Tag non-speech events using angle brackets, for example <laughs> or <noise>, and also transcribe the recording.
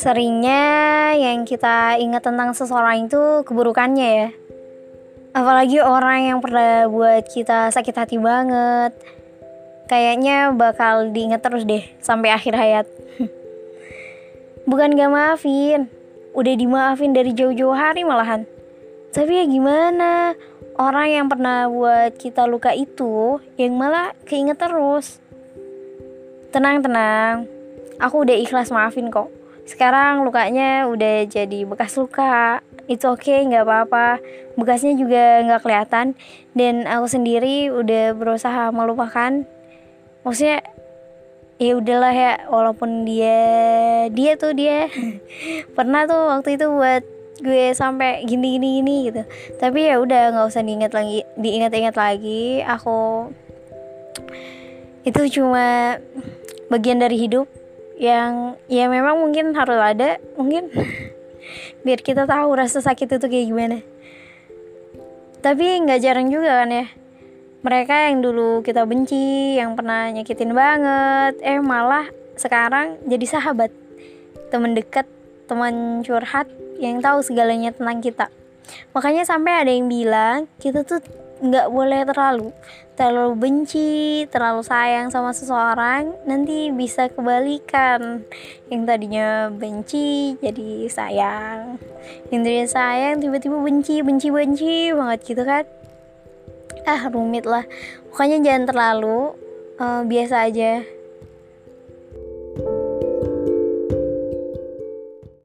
Seringnya yang kita ingat tentang seseorang itu keburukannya ya. Apalagi orang yang pernah buat kita sakit hati banget. Kayaknya bakal diingat terus deh sampai akhir hayat. <laughs> Bukan gak maafin, udah dimaafin dari jauh-jauh hari malahan. Tapi ya gimana, orang yang pernah buat kita luka itu yang malah keinget terus. Tenang, tenang. Aku udah ikhlas maafin kok. Sekarang lukanya udah jadi bekas luka. Itu oke okay, nggak apa-apa. Bekasnya juga nggak kelihatan. Dan aku sendiri udah berusaha melupakan. Maksudnya ya udahlah ya walaupun dia dia tuh dia. <laughs> Pernah tuh waktu itu buat gue sampai gini gini gini gitu. Tapi ya udah nggak usah diingat lagi diingat-ingat lagi. Aku itu cuma bagian dari hidup yang ya memang mungkin harus ada mungkin <laughs> biar kita tahu rasa sakit itu kayak gimana. Tapi nggak jarang juga kan ya mereka yang dulu kita benci yang pernah nyakitin banget eh malah sekarang jadi sahabat teman dekat teman curhat yang tahu segalanya tentang kita makanya sampai ada yang bilang kita tuh nggak boleh terlalu terlalu benci terlalu sayang sama seseorang nanti bisa kebalikan. Yang tadinya benci jadi sayang. Yang tadinya sayang tiba-tiba benci benci benci banget gitu kan. Ah rumit lah pokoknya jangan terlalu uh, biasa aja